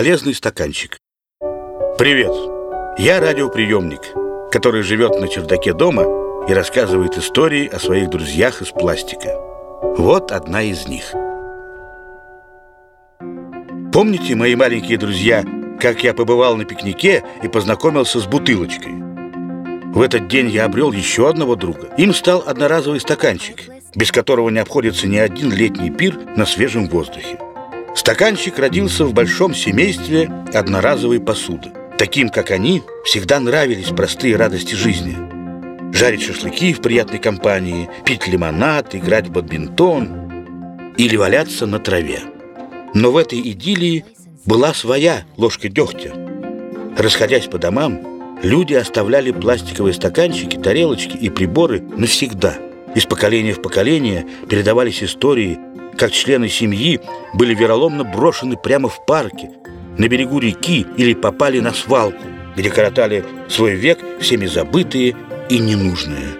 Полезный стаканчик. Привет! Я радиоприемник, который живет на чердаке дома и рассказывает истории о своих друзьях из пластика. Вот одна из них. Помните, мои маленькие друзья, как я побывал на пикнике и познакомился с бутылочкой? В этот день я обрел еще одного друга. Им стал одноразовый стаканчик, без которого не обходится ни один летний пир на свежем воздухе. Стаканчик родился в большом семействе одноразовой посуды. Таким, как они, всегда нравились простые радости жизни. Жарить шашлыки в приятной компании, пить лимонад, играть в бадминтон или валяться на траве. Но в этой идиллии была своя ложка дегтя. Расходясь по домам, люди оставляли пластиковые стаканчики, тарелочки и приборы навсегда. Из поколения в поколение передавались истории как члены семьи были вероломно брошены прямо в парке, на берегу реки или попали на свалку, где коротали свой век всеми забытые и ненужные.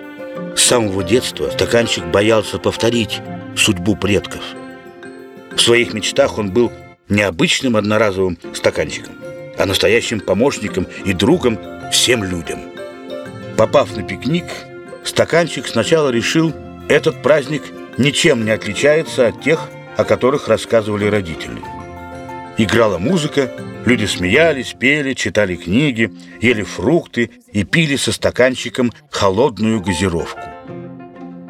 С самого детства стаканчик боялся повторить судьбу предков. В своих мечтах он был необычным одноразовым стаканчиком, а настоящим помощником и другом всем людям. Попав на пикник, стаканчик сначала решил этот праздник – ничем не отличается от тех, о которых рассказывали родители. Играла музыка, люди смеялись, пели, читали книги, ели фрукты и пили со стаканчиком холодную газировку.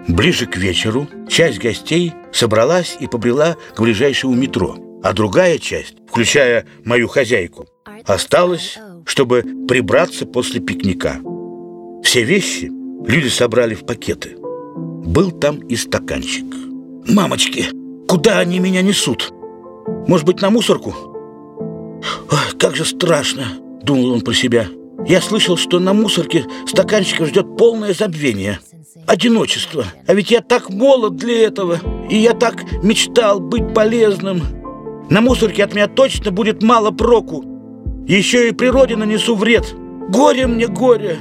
Ближе к вечеру часть гостей собралась и побрела к ближайшему метро, а другая часть, включая мою хозяйку, осталась, чтобы прибраться после пикника. Все вещи люди собрали в пакеты. Был там и стаканчик. «Мамочки, куда они меня несут? Может быть, на мусорку?» Ой, «Как же страшно!» — думал он про себя. «Я слышал, что на мусорке стаканчика ждет полное забвение. Одиночество. А ведь я так молод для этого. И я так мечтал быть полезным. На мусорке от меня точно будет мало проку. Еще и природе нанесу вред. Горе мне, горе!»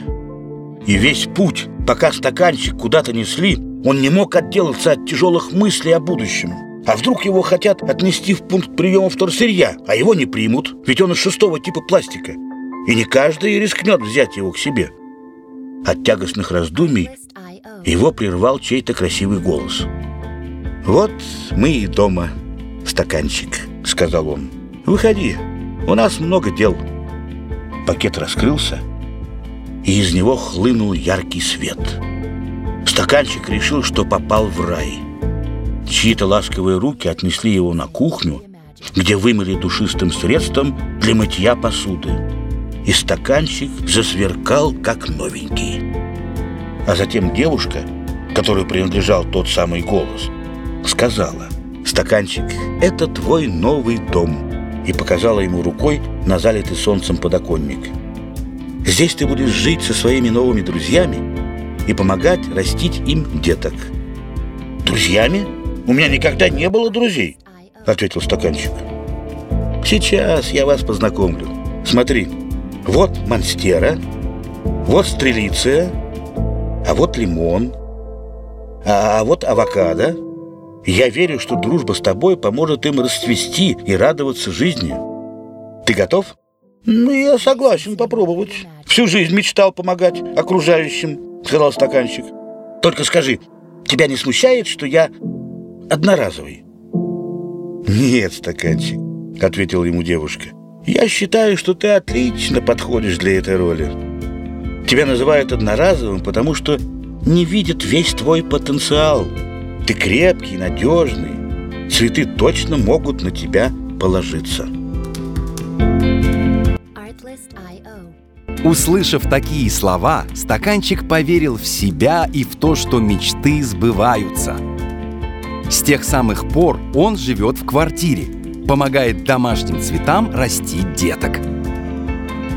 И весь путь, пока стаканчик куда-то несли, он не мог отделаться от тяжелых мыслей о будущем. А вдруг его хотят отнести в пункт приема вторсырья, а его не примут, ведь он из шестого типа пластика. И не каждый рискнет взять его к себе. От тягостных раздумий его прервал чей-то красивый голос. «Вот мы и дома, стаканчик», — сказал он. «Выходи, у нас много дел». Пакет раскрылся, и из него хлынул яркий свет — Стаканчик решил, что попал в рай. Чьи-то ласковые руки отнесли его на кухню, где вымыли душистым средством для мытья посуды. И стаканчик засверкал, как новенький. А затем девушка, которой принадлежал тот самый голос, сказала, «Стаканчик, это твой новый дом», и показала ему рукой на залитый солнцем подоконник. «Здесь ты будешь жить со своими новыми друзьями и помогать растить им деток. «Друзьями? У меня никогда не было друзей», — ответил стаканчик. «Сейчас я вас познакомлю. Смотри, вот монстера, вот стрелиция, а вот лимон, а, а вот авокадо. Я верю, что дружба с тобой поможет им расцвести и радоваться жизни. Ты готов?» «Ну, я согласен попробовать. Всю жизнь мечтал помогать окружающим». — сказал стаканчик. «Только скажи, тебя не смущает, что я одноразовый?» «Нет, стаканчик», — ответила ему девушка. «Я считаю, что ты отлично подходишь для этой роли. Тебя называют одноразовым, потому что не видят весь твой потенциал. Ты крепкий, надежный. Цветы точно могут на тебя положиться». Услышав такие слова, стаканчик поверил в себя и в то, что мечты сбываются. С тех самых пор он живет в квартире, помогает домашним цветам растить деток.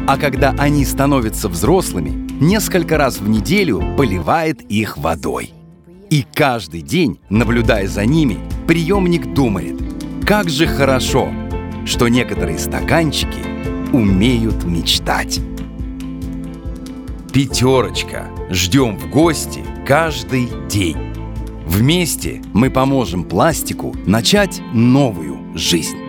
А когда они становятся взрослыми, несколько раз в неделю поливает их водой. И каждый день, наблюдая за ними, приемник думает, как же хорошо, что некоторые стаканчики умеют мечтать. Пятерочка. Ждем в гости каждый день. Вместе мы поможем пластику начать новую жизнь.